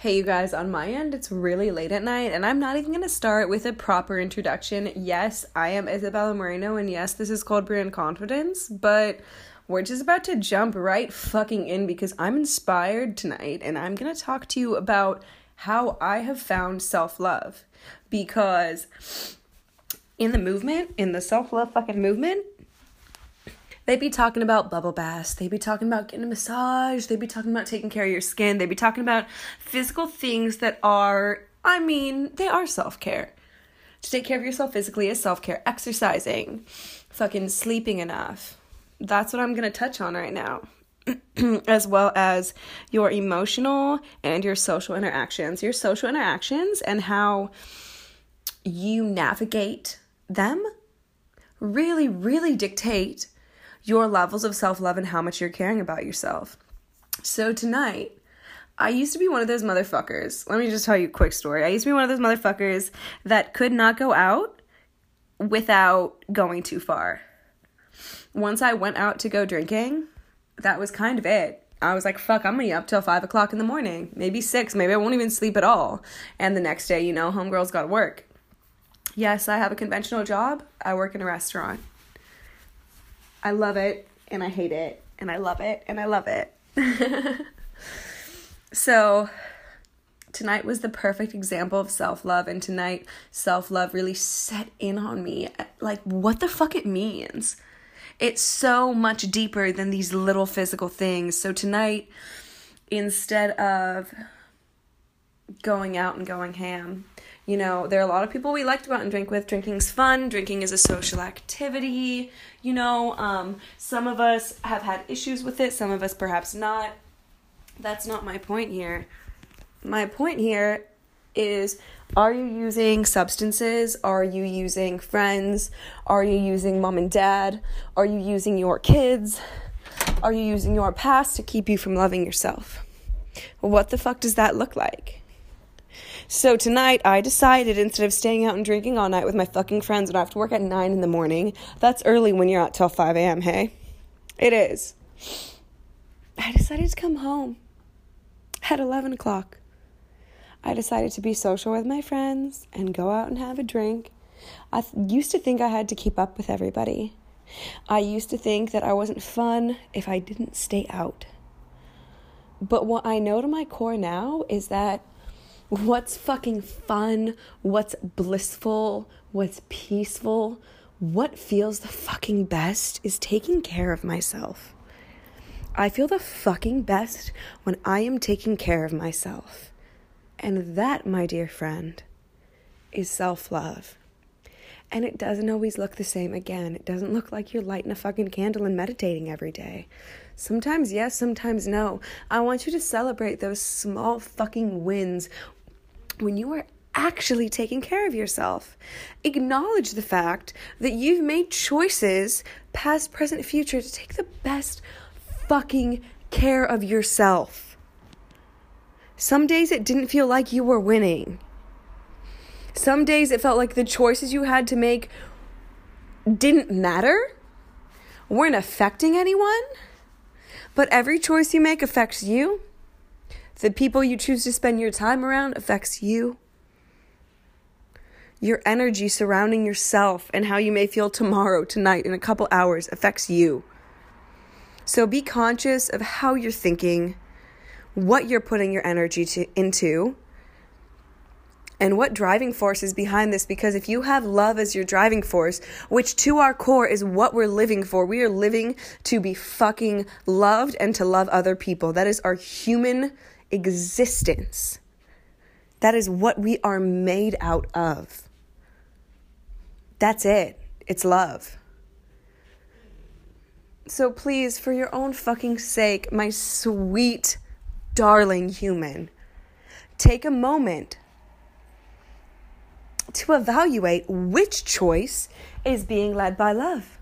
Hey, you guys, on my end, it's really late at night, and I'm not even gonna start with a proper introduction. Yes, I am Isabella Moreno, and yes, this is Cold Brew and Confidence, but we're just about to jump right fucking in because I'm inspired tonight, and I'm gonna talk to you about how I have found self love. Because in the movement, in the self love fucking movement, they'd be talking about bubble baths. They'd be talking about getting a massage. They'd be talking about taking care of your skin. They'd be talking about physical things that are, I mean, they are self care. To take care of yourself physically is self care. Exercising, fucking sleeping enough. That's what I'm gonna touch on right now. as well as your emotional and your social interactions. Your social interactions and how you navigate them really, really dictate your levels of self love and how much you're caring about yourself. So tonight, I used to be one of those motherfuckers. Let me just tell you a quick story. I used to be one of those motherfuckers that could not go out without going too far. Once I went out to go drinking, that was kind of it. I was like, fuck, I'm gonna be up till five o'clock in the morning, maybe six, maybe I won't even sleep at all. And the next day, you know, homegirl's gotta work. Yes, I have a conventional job. I work in a restaurant. I love it and I hate it and I love it and I love it. so, tonight was the perfect example of self love, and tonight, self love really set in on me like what the fuck it means. It's so much deeper than these little physical things. So, tonight, instead of going out and going ham, you know, there are a lot of people we like to go out and drink with. Drinking's fun. Drinking is a social activity. You know, um, some of us have had issues with it, some of us perhaps not. That's not my point here. My point here is are you using substances? Are you using friends? Are you using mom and dad? Are you using your kids? Are you using your past to keep you from loving yourself? What the fuck does that look like? So tonight I decided instead of staying out and drinking all night with my fucking friends and I have to work at 9 in the morning, that's early when you're out till 5 a.m., hey? It is. I decided to come home at 11 o'clock. I decided to be social with my friends and go out and have a drink. I th- used to think I had to keep up with everybody. I used to think that I wasn't fun if I didn't stay out. But what I know to my core now is that what's fucking fun, what's blissful, what's peaceful, what feels the fucking best is taking care of myself. I feel the fucking best when I am taking care of myself. And that, my dear friend, is self love. And it doesn't always look the same again. It doesn't look like you're lighting a fucking candle and meditating every day. Sometimes yes, sometimes no. I want you to celebrate those small fucking wins when you are actually taking care of yourself. Acknowledge the fact that you've made choices, past, present, future, to take the best fucking care of yourself. Some days it didn't feel like you were winning. Some days it felt like the choices you had to make didn't matter, weren't affecting anyone. But every choice you make affects you. The people you choose to spend your time around affects you. Your energy surrounding yourself and how you may feel tomorrow, tonight, in a couple hours affects you. So be conscious of how you're thinking, what you're putting your energy to, into, and what driving force is behind this. Because if you have love as your driving force, which to our core is what we're living for, we are living to be fucking loved and to love other people. That is our human existence. That is what we are made out of. That's it. It's love. So please, for your own fucking sake, my sweet, darling human, take a moment to evaluate which choice is being led by love.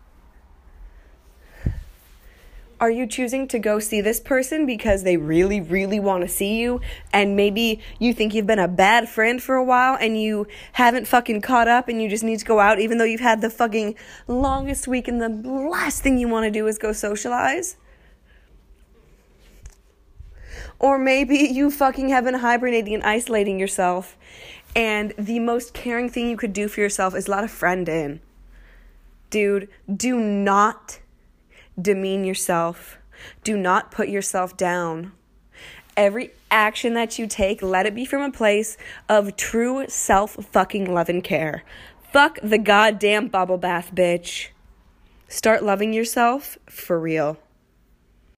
Are you choosing to go see this person because they really, really want to see you? And maybe you think you've been a bad friend for a while and you haven't fucking caught up and you just need to go out even though you've had the fucking longest week and the last thing you want to do is go socialize? Or maybe you fucking have been hibernating and isolating yourself. And the most caring thing you could do for yourself is let a friend in. Dude, do not demean yourself. Do not put yourself down. Every action that you take, let it be from a place of true self fucking love and care. Fuck the goddamn bubble bath, bitch. Start loving yourself for real.